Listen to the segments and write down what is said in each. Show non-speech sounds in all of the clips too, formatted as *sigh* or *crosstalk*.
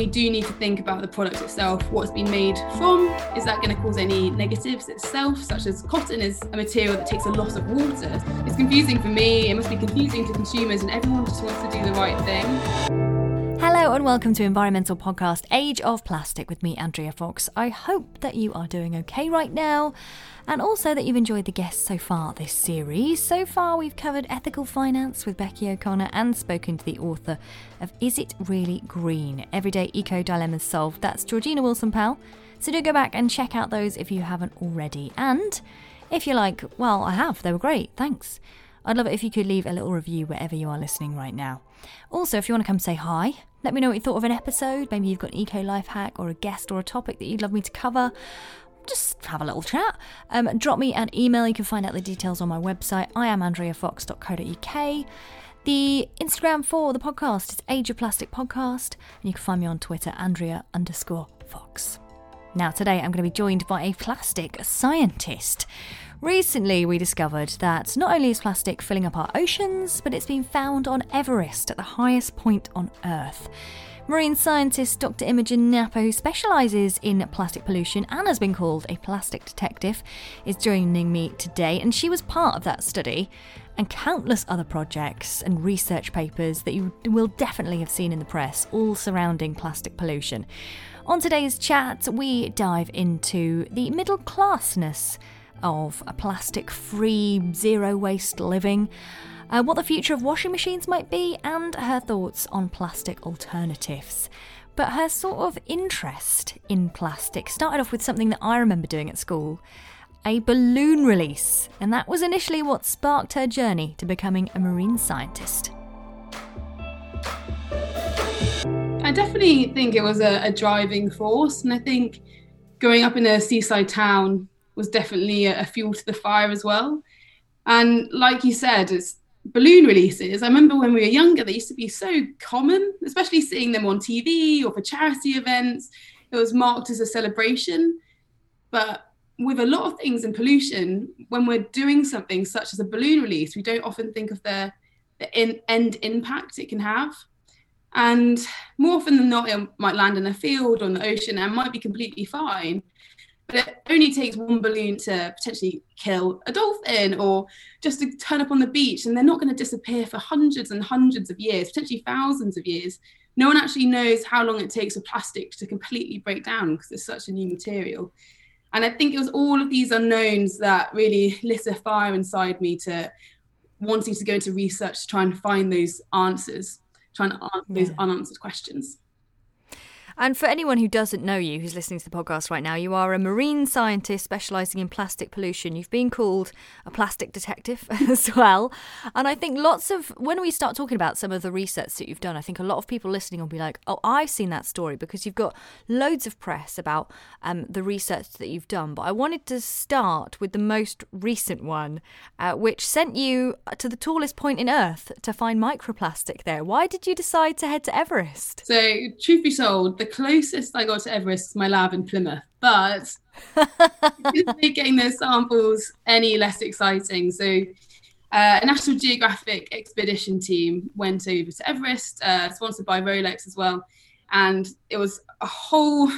we do need to think about the product itself, what it's been made from. Is that going to cause any negatives itself, such as cotton is a material that takes a lot of water? It's confusing for me, it must be confusing to consumers, and everyone just wants to do the right thing. Hello and welcome to environmental podcast Age of Plastic with me, Andrea Fox. I hope that you are doing okay right now and also that you've enjoyed the guests so far this series. So far, we've covered ethical finance with Becky O'Connor and spoken to the author of Is It Really Green? Everyday Eco Dilemmas Solved. That's Georgina Wilson Powell. So do go back and check out those if you haven't already. And if you're like, well, I have, they were great, thanks. I'd love it if you could leave a little review wherever you are listening right now. Also, if you want to come say hi, let me know what you thought of an episode. Maybe you've got an eco life hack or a guest or a topic that you'd love me to cover. Just have a little chat. Um, drop me an email. You can find out the details on my website. I am andreafox.co.uk. The Instagram for the podcast is Age of Plastic Podcast, and you can find me on Twitter, Andrea underscore Fox. Now, today I'm going to be joined by a plastic scientist. Recently, we discovered that not only is plastic filling up our oceans, but it's been found on Everest at the highest point on Earth. Marine scientist Dr. Imogen Napper, who specialises in plastic pollution and has been called a plastic detective, is joining me today, and she was part of that study and countless other projects and research papers that you will definitely have seen in the press, all surrounding plastic pollution. On today's chat, we dive into the middle classness of a plastic free, zero waste living, uh, what the future of washing machines might be, and her thoughts on plastic alternatives. But her sort of interest in plastic started off with something that I remember doing at school a balloon release, and that was initially what sparked her journey to becoming a marine scientist. I definitely think it was a, a driving force, and I think growing up in a seaside town was definitely a, fuel to the fire as well. And like you said, it's balloon releases. I remember when we were younger, they used to be so common, especially seeing them on TV or for charity events. It was marked as a celebration. But with a lot of things in pollution, when we're doing something such as a balloon release, we don't often think of the, the in, end impact it can have. And more often than not, it might land in a field or in the ocean and might be completely fine but it only takes one balloon to potentially kill a dolphin or just to turn up on the beach and they're not going to disappear for hundreds and hundreds of years potentially thousands of years. No one actually knows how long it takes for plastic to completely break down because it's such a new material. And i think it was all of these unknowns that really lit a fire inside me to wanting to go into research to try and find those answers trying to answer yeah. those unanswered questions and for anyone who doesn't know you, who's listening to the podcast right now, you are a marine scientist specialising in plastic pollution. You've been called a plastic detective *laughs* as well. And I think lots of, when we start talking about some of the research that you've done, I think a lot of people listening will be like, oh, I've seen that story because you've got loads of press about um, the research that you've done. But I wanted to start with the most recent one, uh, which sent you to the tallest point in Earth to find microplastic there. Why did you decide to head to Everest? So, truth be told, the closest I got to Everest is my lab in Plymouth, but *laughs* getting those samples any less exciting. So, uh, a National Geographic expedition team went over to Everest, uh, sponsored by Rolex as well, and it was a whole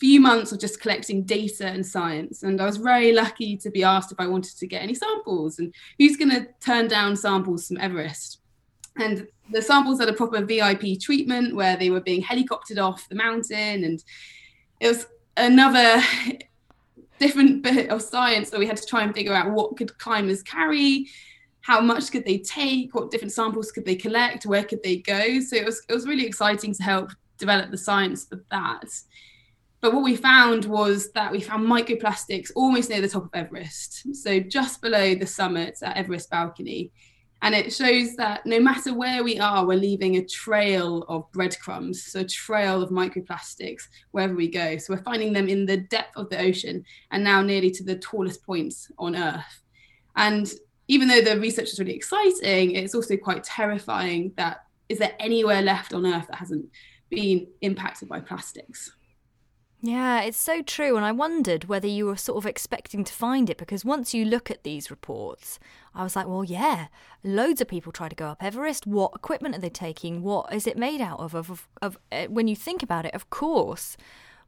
few months of just collecting data and science. And I was very lucky to be asked if I wanted to get any samples and who's going to turn down samples from Everest. And the samples had a proper VIP treatment where they were being helicoptered off the mountain, and it was another *laughs* different bit of science that we had to try and figure out what could climbers carry, how much could they take, what different samples could they collect, where could they go. So it was it was really exciting to help develop the science of that. But what we found was that we found microplastics almost near the top of Everest. So just below the summit at Everest balcony. And it shows that no matter where we are, we're leaving a trail of breadcrumbs, so a trail of microplastics wherever we go. So we're finding them in the depth of the ocean and now nearly to the tallest points on Earth. And even though the research is really exciting, it's also quite terrifying that is there anywhere left on Earth that hasn't been impacted by plastics? Yeah, it's so true. And I wondered whether you were sort of expecting to find it because once you look at these reports, I was like, well, yeah, loads of people try to go up Everest. What equipment are they taking? What is it made out of? Of, of, of uh, when you think about it, of course.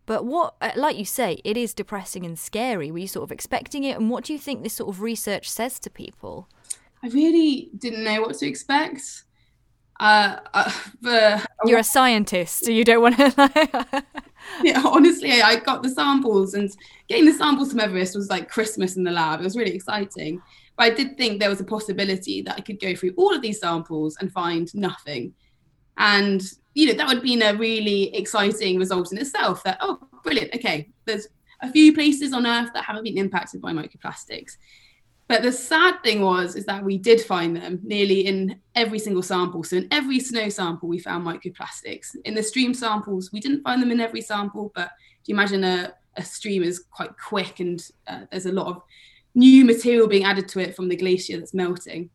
But what, uh, like you say, it is depressing and scary. Were you sort of expecting it? And what do you think this sort of research says to people? I really didn't know what to expect. Uh, uh, *laughs* the, You're a scientist, so you don't want to. *laughs* *laughs* *laughs* yeah, honestly, I got the samples, and getting the samples from Everest was like Christmas in the lab. It was really exciting. But I did think there was a possibility that I could go through all of these samples and find nothing. And you know that would have been a really exciting result in itself. That oh, brilliant. Okay, there's a few places on Earth that haven't been impacted by microplastics. But the sad thing was is that we did find them nearly in every single sample. So in every snow sample, we found microplastics. In the stream samples, we didn't find them in every sample. But do you imagine a, a stream is quite quick and uh, there's a lot of new material being added to it from the glacier that's melting.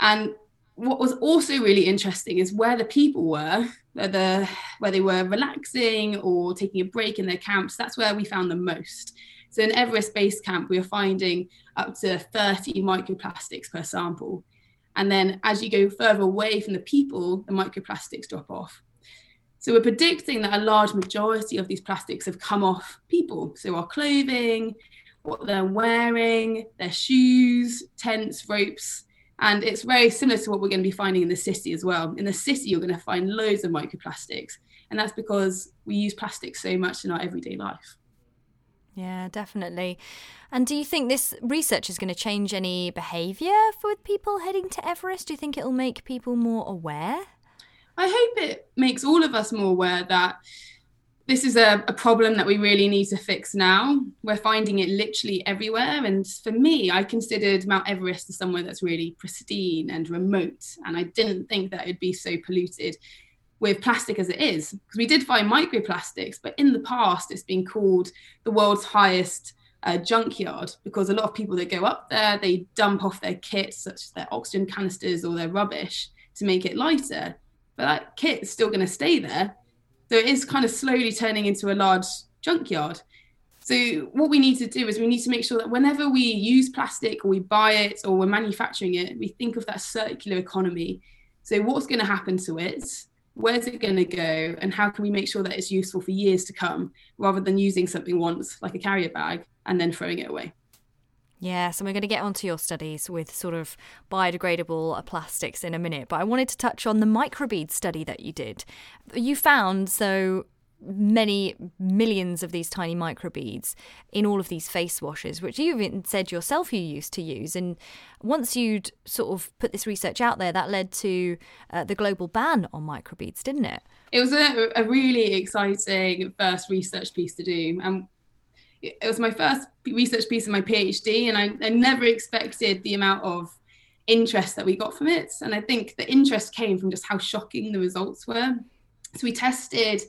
And what was also really interesting is where the people were, whether where they were relaxing or taking a break in their camps. That's where we found them most. So in Everest Base Camp, we are finding up to 30 microplastics per sample. And then as you go further away from the people, the microplastics drop off. So we're predicting that a large majority of these plastics have come off people. So our clothing, what they're wearing, their shoes, tents, ropes, and it's very similar to what we're going to be finding in the city as well. In the city, you're going to find loads of microplastics. And that's because we use plastic so much in our everyday life. Yeah, definitely. And do you think this research is going to change any behaviour for people heading to Everest? Do you think it'll make people more aware? I hope it makes all of us more aware that this is a, a, problem that we really need to fix now. We're finding it literally everywhere. And for me, I considered Mount Everest as somewhere that's really pristine and remote. And I didn't think that it'd be so polluted with plastic as it is. Because we did find microplastics, but in the past, it's been called the world's highest uh, junkyard because a lot of people that go up there, they dump off their kits, such as their oxygen canisters or their rubbish, to make it lighter. But that kit's still going to stay there so it is kind of slowly turning into a large junkyard. So what we need to do is we need to make sure that whenever we use plastic or we buy it or we're manufacturing it, we think of that circular economy. So what's going to happen to it? Where's it going to go? And how can we make sure that it's useful for years to come rather than using something once, like a carrier bag, and then throwing it away? Yes, and we're going to get onto your studies with sort of biodegradable plastics in a minute. But I wanted to touch on the microbead study that you did. You found so many millions of these tiny microbeads in all of these face washes, which you even said yourself you used to use. And once you'd sort of put this research out there, that led to uh, the global ban on microbeads, didn't it? It was a, a really exciting first research piece to do. And it was my first research piece in my PhD, and I, I, never expected the amount of interest that we got from it. And I think the interest came from just how shocking the results were. So we tested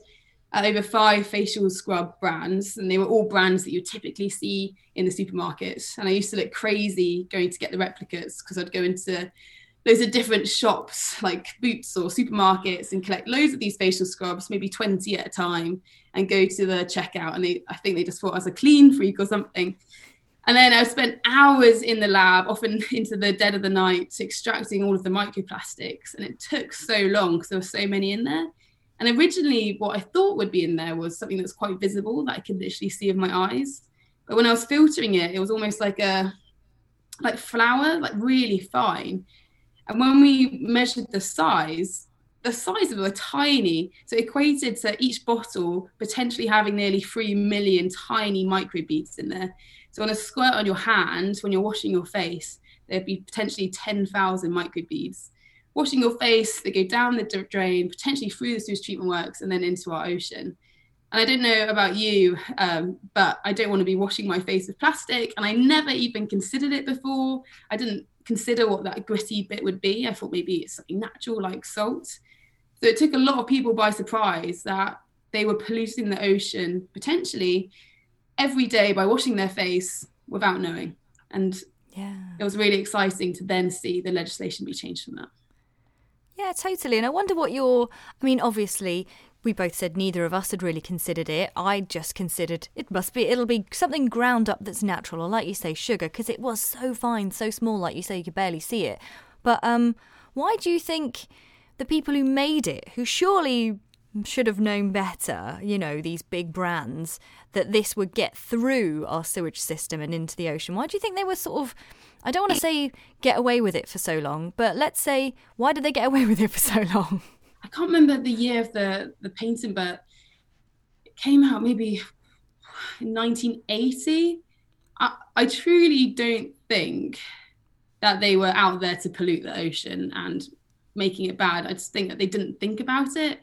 Uh, over five facial scrub brands, and they were all brands that you typically see in the supermarkets. And I used to look crazy going to get the replicates because I'd go into loads of different shops like Boots or supermarkets and collect loads of these facial scrubs, maybe 20 at a time, and go to the checkout. And they, I think they just thought I was a clean freak or something. And then I spent hours in the lab, often *laughs* into the dead of the night, extracting all of the microplastics. And it took so long because there were so many in there. And originally, what I thought would be in there was something that's quite visible that I could literally see with my eyes. But when I was filtering it, it was almost like a like flour, like really fine. And when we measured the size, the size of were tiny. So equated to each bottle potentially having nearly 3 million tiny microbeads in there. So on a squirt on your hand, when you're washing your face, there'd be potentially 10,000 microbeads. Washing your face, they go down the drain, potentially through the sewage treatment works, and then into our ocean. And I don't know about you, um, but I don't want to be washing my face with plastic. And I never even considered it before. I didn't consider what that gritty bit would be. I thought maybe it's something natural like salt. So it took a lot of people by surprise that they were polluting the ocean potentially every day by washing their face without knowing. And yeah. it was really exciting to then see the legislation be changed from that. Yeah, totally. And I wonder what your, I mean, obviously, we both said neither of us had really considered it. I just considered it must be, it'll be something ground up that's natural, or like you say, sugar, because it was so fine, so small, like you say, you could barely see it. But um, why do you think the people who made it, who surely should have known better, you know, these big brands, that this would get through our sewage system and into the ocean, why do you think they were sort of I don't want to say get away with it for so long, but let's say why did they get *laughs* away with it for so long? I can't remember the year of the the painting, but it came out maybe in 1980. I, I truly don't think that they were out there to pollute the ocean and making it bad. I just think that they didn't think about it.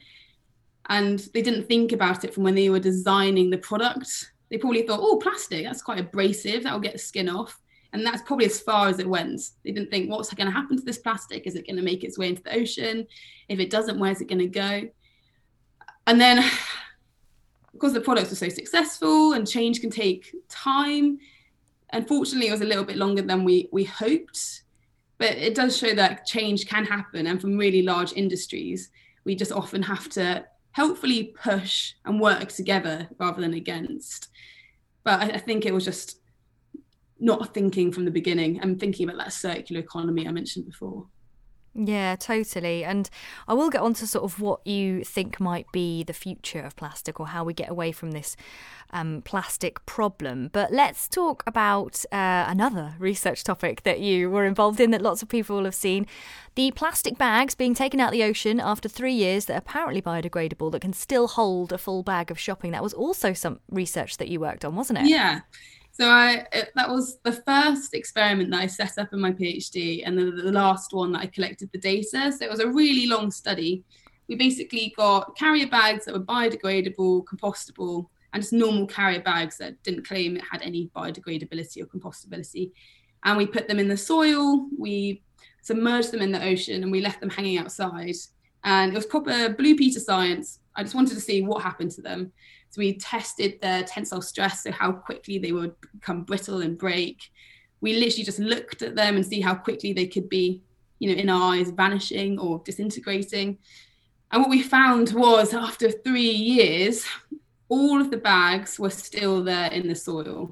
And they didn't think about it from when they were designing the product. They probably thought, oh, plastic, that's quite abrasive, that'll get the skin off. And that's probably as far as it went. They didn't think, what's going to happen to this plastic? Is it going to make its way into the ocean? If it doesn't, where's it going to go? And then, because the products were so successful and change can take time, unfortunately, it was a little bit longer than we, we hoped. But it does show that change can happen. And from really large industries, we just often have to helpfully push and work together rather than against. But I, I think it was just not thinking from the beginning and thinking about that circular economy I mentioned before. Yeah, totally. And I will get on to sort of what you think might be the future of plastic or how we get away from this um, plastic problem. But let's talk about uh, another research topic that you were involved in that lots of people will have seen the plastic bags being taken out of the ocean after three years that are apparently biodegradable that can still hold a full bag of shopping. That was also some research that you worked on, wasn't it? Yeah. So I it, that was the first experiment that I set up in my PhD, and the, the last one that I collected the data. So it was a really long study. We basically got carrier bags that were biodegradable, compostable, and just normal carrier bags that didn't claim it had any biodegradability or compostability. And we put them in the soil, we submerged them in the ocean, and we left them hanging outside. And it was proper blue Peter science. I just wanted to see what happened to them. We tested their tensile stress, so how quickly they would become brittle and break. We literally just looked at them and see how quickly they could be, you know, in our eyes vanishing or disintegrating. And what we found was after three years, all of the bags were still there in the soil,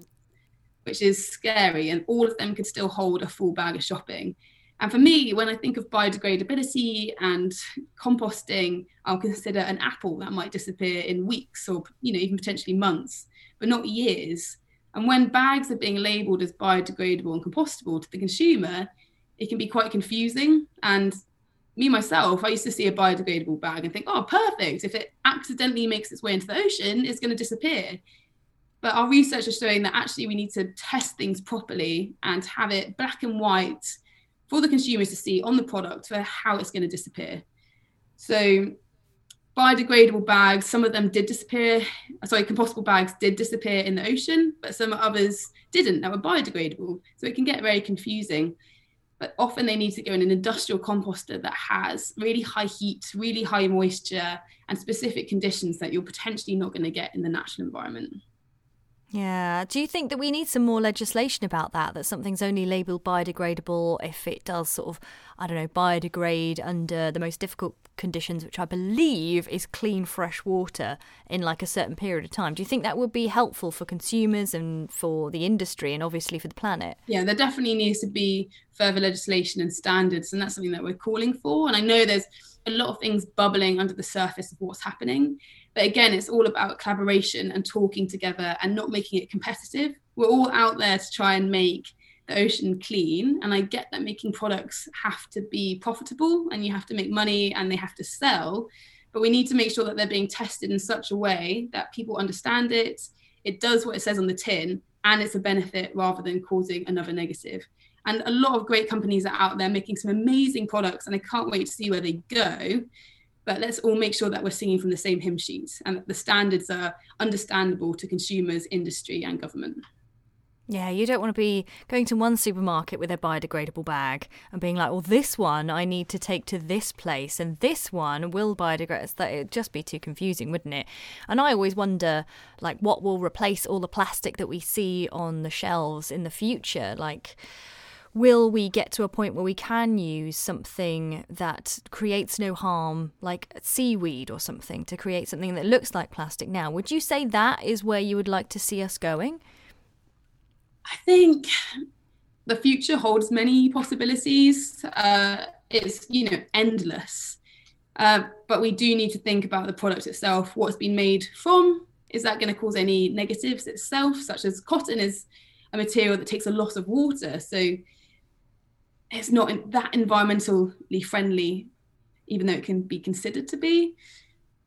which is scary. And all of them could still hold a full bag of shopping. And for me, when I think of biodegradability and composting, I'll consider an apple that might disappear in weeks or you know even potentially months, but not years. And when bags are being labeled as biodegradable and compostable to the consumer, it can be quite confusing. And me myself, I used to see a biodegradable bag and think, oh, perfect. If it accidentally makes its way into the ocean, it's going to disappear. But our research is showing that actually we need to test things properly and have it black and white for the consumers to see on the product for how it's going to disappear. So biodegradable bags, some of them did disappear. Sorry, compostable bags did disappear in the ocean, but some others didn't that were biodegradable. So it can get very confusing. But often they need to go in an industrial composter that has really high heat, really high moisture, and specific conditions that you're potentially not going to get in the natural environment. Yeah. Do you think that we need some more legislation about that? That something's only labelled biodegradable if it does sort of, I don't know, biodegrade under the most difficult conditions, which I believe is clean, fresh water in like a certain period of time. Do you think that would be helpful for consumers and for the industry and obviously for the planet? Yeah, there definitely needs to be further legislation and standards, and that's something that we're calling for. And I know there's a lot of things bubbling under the surface of what's happening. But again, it's all about collaboration and talking together and not making it competitive. We're all out there to try and make the ocean clean. And I get that making products have to be profitable and you have to make money and they have to sell. But we need to make sure that they're being tested in such a way that people understand it, it does what it says on the tin, and it's a benefit rather than causing another negative. And a lot of great companies are out there making some amazing products, and I can't wait to see where they go but let's all make sure that we're singing from the same hymn sheets and that the standards are understandable to consumers, industry, and government. Yeah, you don't want to be going to one supermarket with a biodegradable bag and being like, well, this one I need to take to this place and this one will biodegrade. That it'd just be too confusing, wouldn't it? And I always wonder, like, what will replace all the plastic that we see on the shelves in the future? Like, will we get to a point where we can use something that creates no harm, like seaweed or something, to create something that looks like plastic now? Would you say that is where you would like to see us going? I think the future holds many possibilities. Uh, it's you know endless, uh, but we do need to think about the product itself. What's been made from? Is that going to cause any negatives itself, such as cotton is a material that takes a lot of water, so it's not that environmentally friendly, even though it can be considered to be.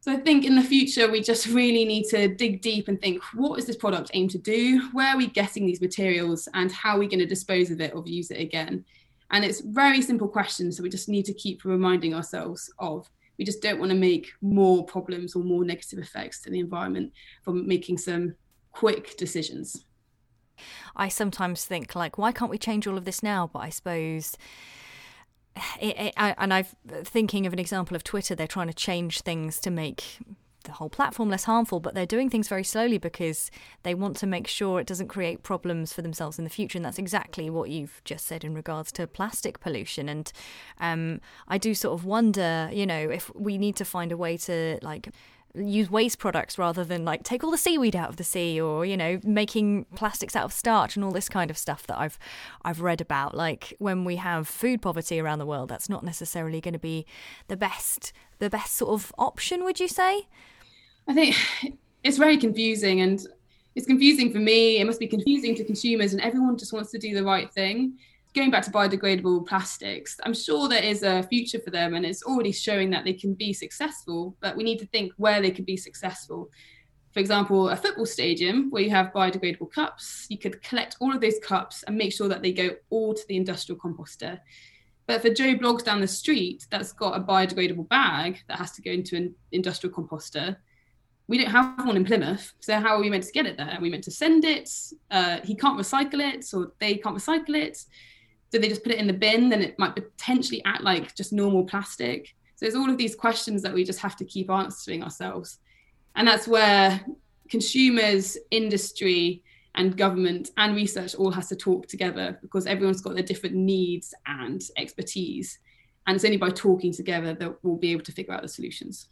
So I think in the future, we just really need to dig deep and think what is this product aimed to do? Where are we getting these materials and how are we going to dispose of it or use it again? And it's very simple questions. So we just need to keep reminding ourselves of. We just don't want to make more problems or more negative effects to the environment from making some quick decisions. I sometimes think like, why can't we change all of this now? But I suppose. It, it, I, and I'm thinking of an example of Twitter. They're trying to change things to make the whole platform less harmful, but they're doing things very slowly because they want to make sure it doesn't create problems for themselves in the future. And that's exactly what you've just said in regards to plastic pollution. And um, I do sort of wonder, you know, if we need to find a way to like use waste products rather than like take all the seaweed out of the sea or you know making plastics out of starch and all this kind of stuff that I've I've read about. Like when we have food poverty around the world that's not necessarily going to be the best the best sort of option would you say? I think it's very confusing and it's confusing for me. It must be confusing to consumers and everyone just wants to do the right thing going back to biodegradable plastics, I'm sure there is a future for them and it's already showing that they can be successful, but we need to think where they could be successful. For example, a football stadium where you have biodegradable cups, you could collect all of those cups and make sure that they go all to the industrial composter. But for Joe Bloggs down the street that's got a biodegradable bag that has to go into an industrial composter, we don't have one in Plymouth. So how are we meant to get it there? Are we meant to send it? Uh, he can't recycle it, or they can't recycle it do they just put it in the bin then it might potentially act like just normal plastic. So there's all of these questions that we just have to keep answering ourselves. And that's where consumers industry and government and research all has to talk together because everyone's got their different needs and expertise. And it's only by talking together that we'll be able to figure out the solutions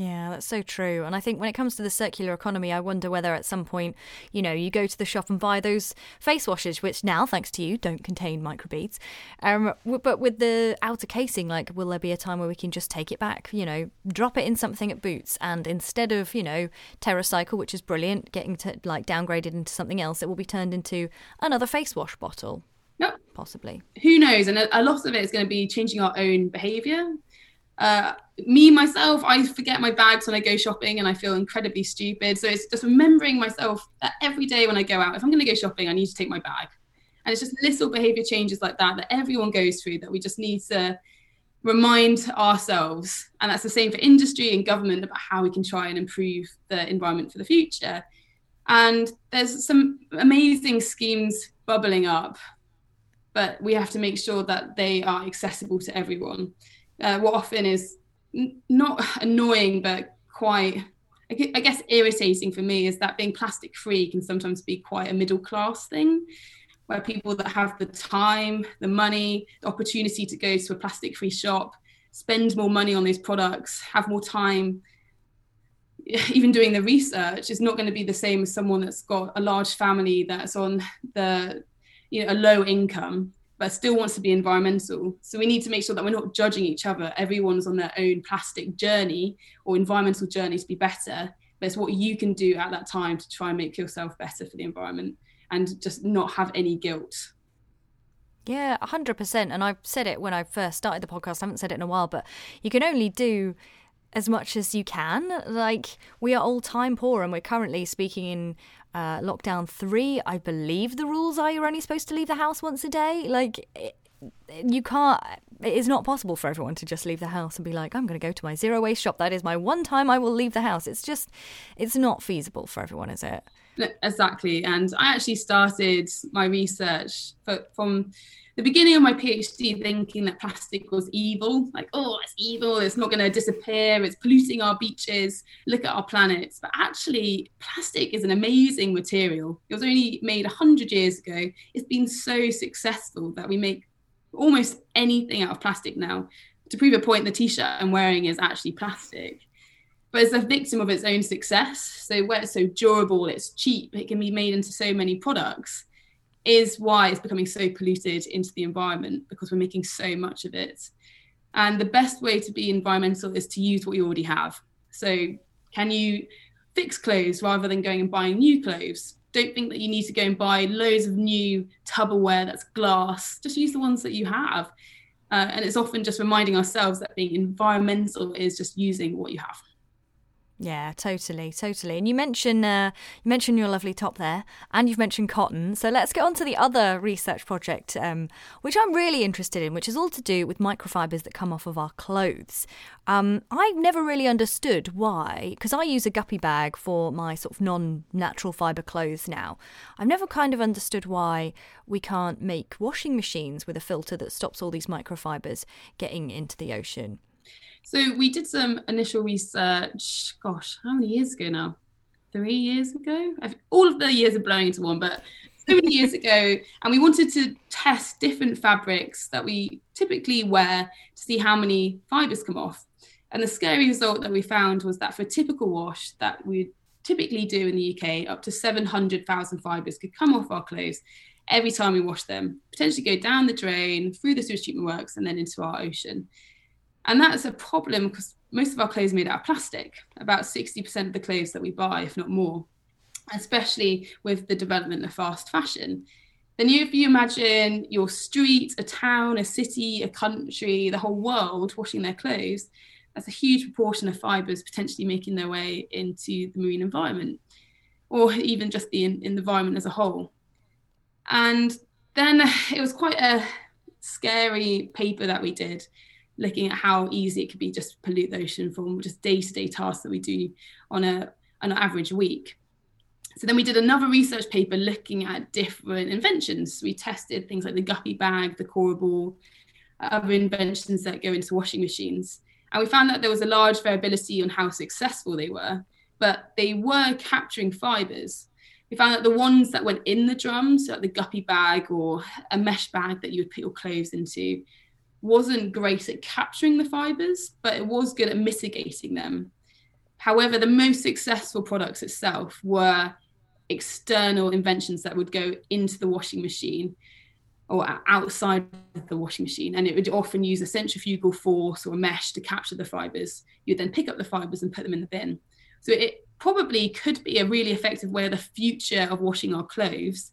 yeah, that's so true. And I think when it comes to the circular economy, I wonder whether at some point, you know, you go to the shop and buy those face washes, which now, thanks to you, don't contain microbeads. Um, but with the outer casing, like, will there be a time where we can just take it back, you know, drop it in something at Boots, and instead of, you know, TerraCycle, which is brilliant, getting to like downgraded into something else, it will be turned into another face wash bottle. Yep. Possibly. Who knows? And a, a lot of it is going to be changing our own behavior uh, me myself, I forget my bags when I go shopping and I feel incredibly stupid. So it's just remembering myself that every day when I go out, if I'm going to go shopping, I need to take my bag. And it's just little behavior changes like that that everyone goes through that we just need to remind ourselves. And that's the same for industry and government about how we can try and improve the environment for the future. And there's some amazing schemes bubbling up, but we have to make sure that they are accessible to everyone uh, what often is n- not annoying but quite I guess irritating for me is that being plastic free can sometimes be quite a middle class thing where people that have the time, the money, the opportunity to go to a plastic free shop, spend more money on these products, have more time, *laughs* even doing the research is not going to be the same as someone that's got a large family that's on the you know a low income but still wants to be environmental. So we need to make sure that we're not judging each other. Everyone's on their own plastic journey or environmental journey to be better. But it's what you can do at that time to try and make yourself better for the environment and just not have any guilt. Yeah, 100%. And I've said it when I first started the podcast. I haven't said it in a while, but you can only do as much as you can. Like, we are all time poor, and we're currently speaking in uh, lockdown three, I believe the rules are you're only supposed to leave the house once a day. Like, it, you can't, it is not possible for everyone to just leave the house and be like, I'm going to go to my zero waste shop. That is my one time I will leave the house. It's just, it's not feasible for everyone, is it? Exactly. And I actually started my research for, from the beginning of my PhD thinking that plastic was evil, like, oh, it's evil, it's not going to disappear, it's polluting our beaches, look at our planets. But actually, plastic is an amazing material. It was only made 100 years ago. It's been so successful that we make almost anything out of plastic now. To prove a point, the t shirt I'm wearing is actually plastic. But it's a victim of its own success. So, where it's so durable, it's cheap, it can be made into so many products is why it's becoming so polluted into the environment because we're making so much of it. And the best way to be environmental is to use what you already have. So, can you fix clothes rather than going and buying new clothes? Don't think that you need to go and buy loads of new Tupperware that's glass. Just use the ones that you have. Uh, and it's often just reminding ourselves that being environmental is just using what you have. Yeah, totally, totally. And you mentioned uh, you mentioned your lovely top there, and you've mentioned cotton. So let's get on to the other research project, um, which I'm really interested in, which is all to do with microfibers that come off of our clothes. Um, I've never really understood why, because I use a guppy bag for my sort of non-natural fiber clothes now. I've never kind of understood why we can't make washing machines with a filter that stops all these microfibers getting into the ocean. So we did some initial research. Gosh, how many years ago now? Three years ago. All of the years are blowing into one, but so many years ago, *laughs* and we wanted to test different fabrics that we typically wear to see how many fibers come off. And the scary result that we found was that for a typical wash that we typically do in the UK, up to 700,000 fibers could come off our clothes every time we wash them, potentially go down the drain, through the sewage treatment works, and then into our ocean. And that's a problem because most of our clothes are made out of plastic, about 60% of the clothes that we buy, if not more, especially with the development of fast fashion. Then if you imagine your street, a town, a city, a country, the whole world washing their clothes, that's a huge proportion of fibers potentially making their way into the marine environment or even just the, in, in the environment as a whole. And then *laughs* it was quite a scary paper that we did looking at how easy it could be just to pollute the ocean from just day-to-day tasks that we do on a on an average week. So then we did another research paper looking at different inventions. We tested things like the guppy bag, the Cora ball, other inventions that go into washing machines. And we found that there was a large variability on how successful they were, but they were capturing fibers. We found that the ones that went in the drums, like the guppy bag or a mesh bag that you would put your clothes into, wasn't great at capturing the fibers, but it was good at mitigating them. However, the most successful products itself were external inventions that would go into the washing machine or outside the washing machine. And it would often use a centrifugal force or a mesh to capture the fibers. You'd then pick up the fibers and put them in the bin. So it probably could be a really effective way of the future of washing our clothes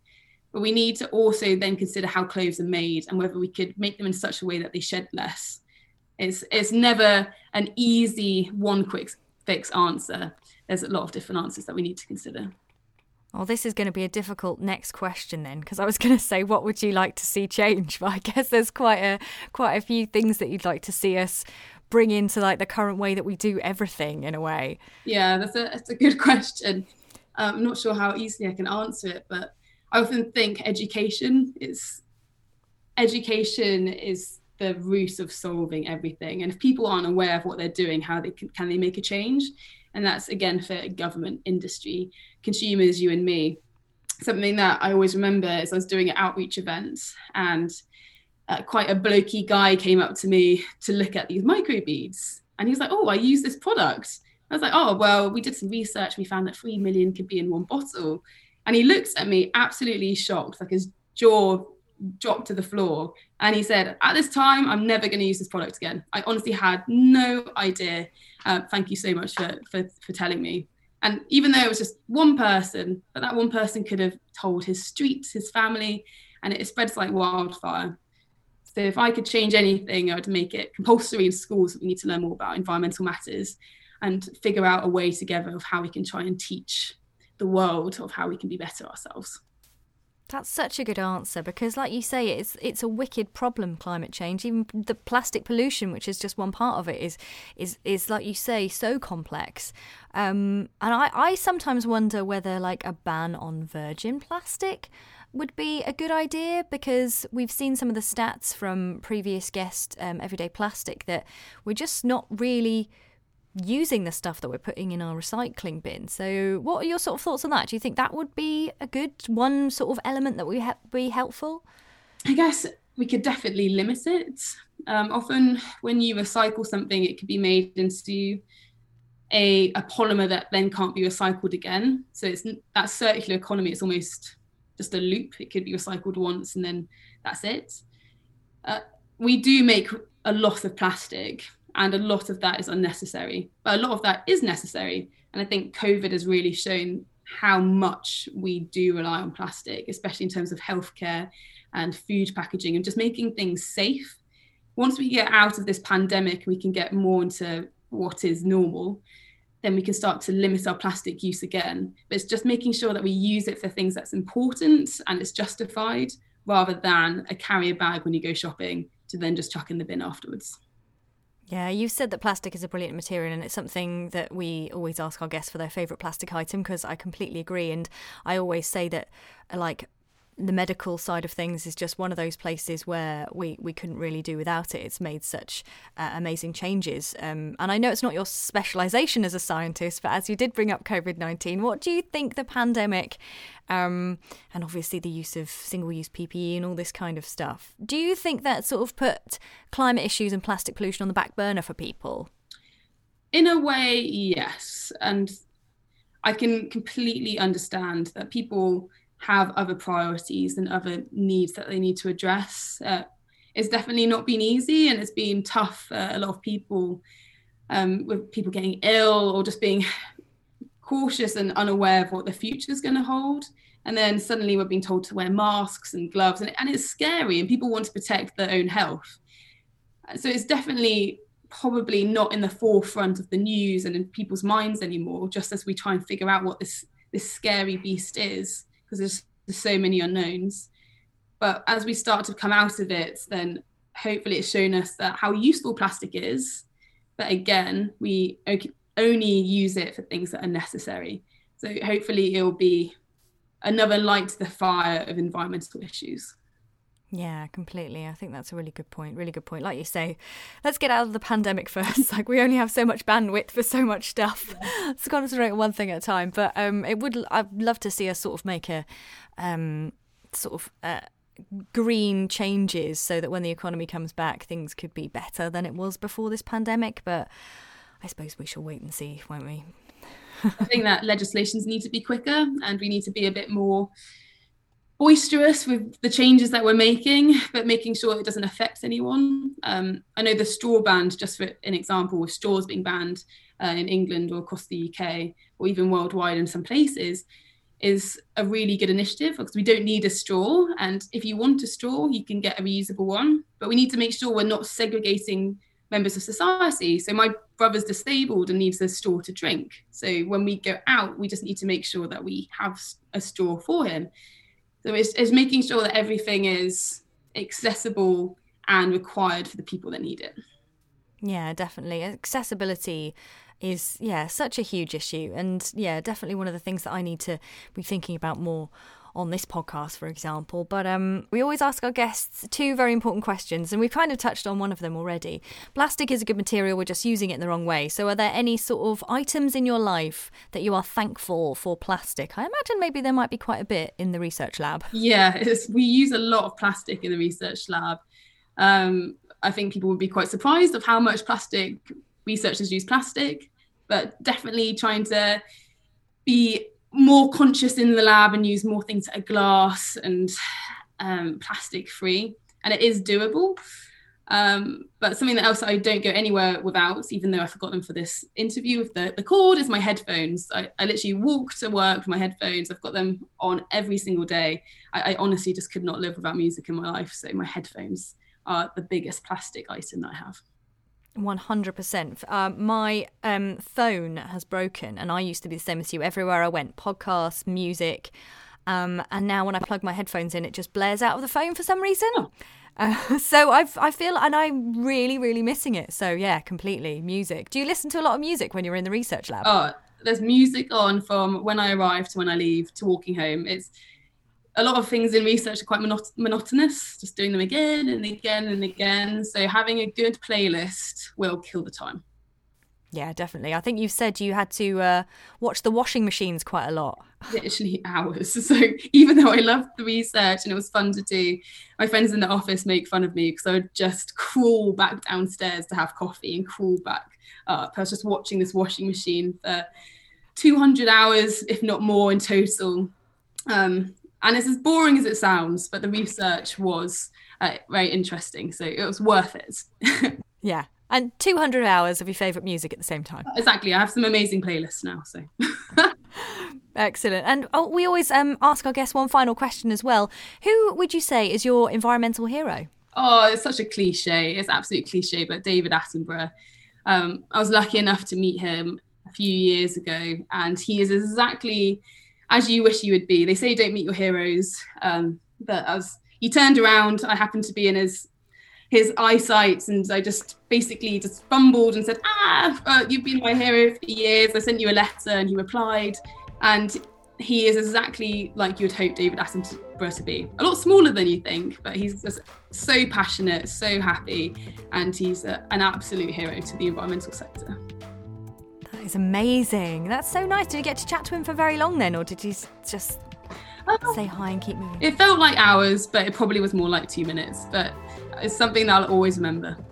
but we need to also then consider how clothes are made and whether we could make them in such a way that they shed less. It's, it's never an easy one quick fix answer. There's a lot of different answers that we need to consider. Well, this is going to be a difficult next question then, because I was going to say, what would you like to see change? *laughs* But I guess there's quite a quite a few things that you'd like to see us bring into like the current way that we do everything in a way. Yeah, that's a that's a good *laughs* question. Um, I'm not sure how easily I can answer it, but I often think education is education is the root of solving everything. And if people aren't aware of what they're doing, how they can, can they make a change? And that's again for government, industry, consumers, you and me. Something that I always remember is I was doing an outreach event and uh, quite a blokey guy came up to me to look at these microbeads. And he was like, Oh, I use this product. I was like, Oh, well, we did some research. We found that 3 million could be in one bottle. And he looks at me absolutely shocked, like his jaw dropped to the floor. And he said, At this time, I'm never going to use this product again. I honestly had no idea. Uh, thank you so much for, for, for telling me. And even though it was just one person, but that one person could have told his streets, his family, and it spreads like wildfire. So if I could change anything, I would make it compulsory in schools that we need to learn more about environmental matters and figure out a way together of how we can try and teach the world of how we can be better ourselves. That's such a good answer because, like you say, it's it's a wicked problem. Climate change, even the plastic pollution, which is just one part of it, is is is like you say, so complex. Um, and I I sometimes wonder whether like a ban on virgin plastic would be a good idea because we've seen some of the stats from previous guest um, Everyday Plastic that we're just not really using the stuff that we're putting in our recycling bin. So, what are your sort of thoughts on that? Do you think that would be a good one sort of element that would be helpful? I guess we could definitely limit it. Um, often, when you recycle something, it could be made into a, a polymer that then can't be recycled again. So it's that circular economy. It's almost just a loop. It could be recycled once and then that's it. Uh, we do make a lot of plastic, and a lot of that is unnecessary but a lot of that is necessary. And i think covid has really shown how much we do rely on plastic especially in terms of healthcare and food packaging and just making things safe. Once we get out of this pandemic we can get more into what is normal then we can start to limit our plastic use again. But it's just making sure that we use it for things that's important and it's justified rather than a carrier bag when you go shopping to then just chuck in the bin afterwards yeah, you've said that plastic is a brilliant material, and it's something that we always ask our guests for their favourite plastic item because I completely agree. And I always say that, like, the medical side of things is just one of those places where we, we couldn't really do without it. It's made such uh, amazing changes. Um, and I know it's not your specialization as a scientist, but as you did bring up COVID 19, what do you think the pandemic um, and obviously the use of single use PPE and all this kind of stuff, do you think that sort of put climate issues and plastic pollution on the back burner for people? In a way, yes. And I can completely understand that people have other priorities and other needs that they need to address. Uh, it's definitely not been easy and it's been tough for a lot of people um, with people getting ill or just being *sighs* cautious and unaware of what the future is going to hold. And then suddenly we're being told to wear masks and gloves, and, and it's scary, and people want to protect their own health. So it's definitely probably not in the forefront of the news and in people's minds anymore, just as we try and figure out what this, this scary beast is because there's, there's so many unknowns. But as we start to come out of it, then hopefully it's shown us that how useful plastic is. But again, we only use it for things that are necessary. So hopefully it'll be another light to the fire of environmental issues. Yeah, completely. I think that's a really good point. Really good point. Like you say, let's get out of the pandemic *laughs* first. like we only have so much bandwidth for so much stuff. Yeah. Let's concentrate on one thing at a time. But um, it would. I'd love to see us sort of make a um, sort of. Uh, green changes so that when the economy comes back things could be better than it was before this pandemic but i suppose we shall wait and see won't we *laughs* i think that legislations need to be quicker and we need to be a bit more boisterous with the changes that we're making, but making sure it doesn't affect anyone. Um, I know the straw ban, just for an example, with straws being banned uh, in England or across the UK or even worldwide in some places, is a really good initiative because we don't need a straw. And if you want a straw, you can get a reusable one. But we need to make sure we're not segregating members of society. So my brother's disabled and needs a straw to drink. So when we go out, we just need to make sure that we have a straw for him. So it's, it's making sure that everything is accessible and required for the people that need it. Yeah, definitely. Accessibility is yeah such a huge issue and yeah definitely one of the things that i need to be thinking about more on this podcast, for example. But um, we always ask our guests two very important questions, and we've kind of touched on one of them already. Plastic is a good material, we're just using it in the wrong way. So, are there any sort of items in your life that you are thankful for plastic? I imagine maybe there might be quite a bit in the research lab. Yeah, we use a lot of plastic in the research lab. Um, I think people would be quite surprised of how much plastic researchers use plastic, but definitely trying to be more conscious in the lab and use more things that are glass and um, plastic free. And it is doable. Um, but something else I don't go anywhere without, even though I forgot them for this interview with the, the cord, is my headphones. I, I literally walk to work with my headphones. I've got them on every single day. I, I honestly just could not live without music in my life. So my headphones are the biggest plastic item that I have. 100%. Uh, my um, phone has broken, and I used to be the same as you. Everywhere I went, podcasts, music, Um, and now when I plug my headphones in, it just blares out of the phone for some reason. Oh. Uh, *laughs* so I I feel and I'm really really missing it. So yeah, completely music. Do you listen to a lot of music when you're in the research lab? Oh, there's music on from when I arrive to when I leave to walking home. It's a lot of things in research are quite monot- monotonous, just doing them again and again and again. So having a good playlist will kill the time. Yeah, definitely. I think you said you had to uh, watch the washing machines quite a lot. *laughs* Literally hours. *laughs* So even though I loved the research and it was fun to do, my friends in the office make fun of me because I would just crawl back downstairs to have coffee and crawl back up. I was just watching this washing machine for 200 hours, if not more, in total. Um, and it's as boring as it sounds, but the research was uh, very interesting. So it was worth it. *laughs* yeah, and 200 hours of your favourite music at the same time. Exactly. I have some amazing playlists now. So. *laughs* Excellent. And oh, we always um, ask our guests one final question as well. Who would you say is your environmental hero? Oh, it's such a cliche. It's absolute cliche, but David Attenborough. Um, I was lucky enough to meet him a few years ago, and he is exactly as you wish you would be. They say you don't meet your heroes, um, but as he turned around, I happened to be in his his eyesight and I just basically just fumbled and said, ah, uh, you've been my hero for years. I sent you a letter and he replied. And he is exactly like you would hope David Attenborough to be. A lot smaller than you think, but he's just so passionate, so happy, and he's a, an absolute hero to the environmental sector. Is amazing. That's so nice. Did you get to chat to him for very long then, or did you just oh, say hi and keep moving? It felt like hours, but it probably was more like two minutes. But it's something that I'll always remember. *gasps*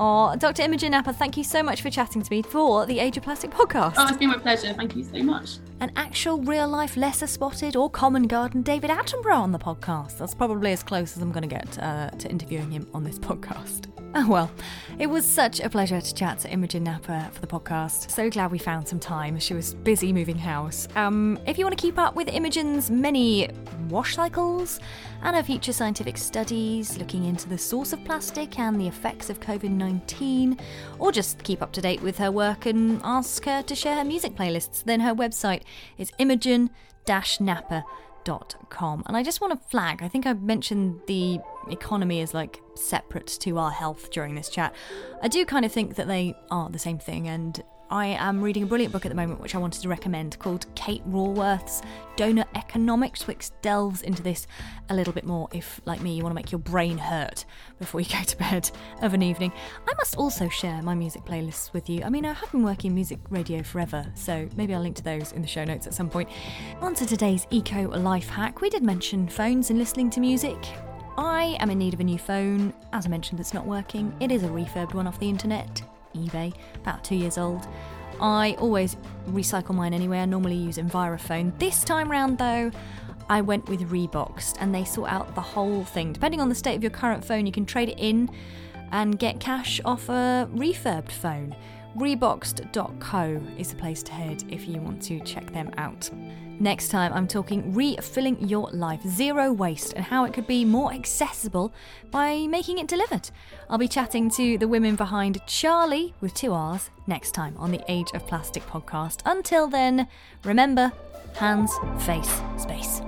Oh, Dr. Imogen Napper, thank you so much for chatting to me for the Age of Plastic podcast. Oh, it's been my pleasure. Thank you so much. An actual real life, lesser spotted or common garden David Attenborough on the podcast. That's probably as close as I'm going to get uh, to interviewing him on this *laughs* podcast. Oh well, it was such a pleasure to chat to Imogen Napper for the podcast. So glad we found some time. She was busy moving house. Um, if you want to keep up with Imogen's many wash cycles and her future scientific studies looking into the source of plastic and the effects of COVID 19, or just keep up to date with her work and ask her to share her music playlists, then her website is imogen napper.com. And I just want to flag, I think I mentioned the economy is like separate to our health during this chat. I do kind of think that they are the same thing, and I am reading a brilliant book at the moment which I wanted to recommend called Kate Raworth's Doughnut Economics, which delves into this a little bit more if, like me, you want to make your brain hurt before you go to bed of an evening. I must also share my music playlists with you. I mean, I have been working music radio forever, so maybe I'll link to those in the show notes at some point. On to today's eco life hack. We did mention phones and listening to music. I am in need of a new phone. As I mentioned, it's not working. It is a refurbed one off the internet, eBay, about two years old. I always recycle mine anyway. I normally use Envirofone. This time round, though, I went with Reboxed and they sort out the whole thing. Depending on the state of your current phone, you can trade it in and get cash off a refurbed phone. Reboxed.co is the place to head if you want to check them out. Next time, I'm talking refilling your life, zero waste, and how it could be more accessible by making it delivered. I'll be chatting to the women behind Charlie with two R's next time on the Age of Plastic podcast. Until then, remember hands, face, space.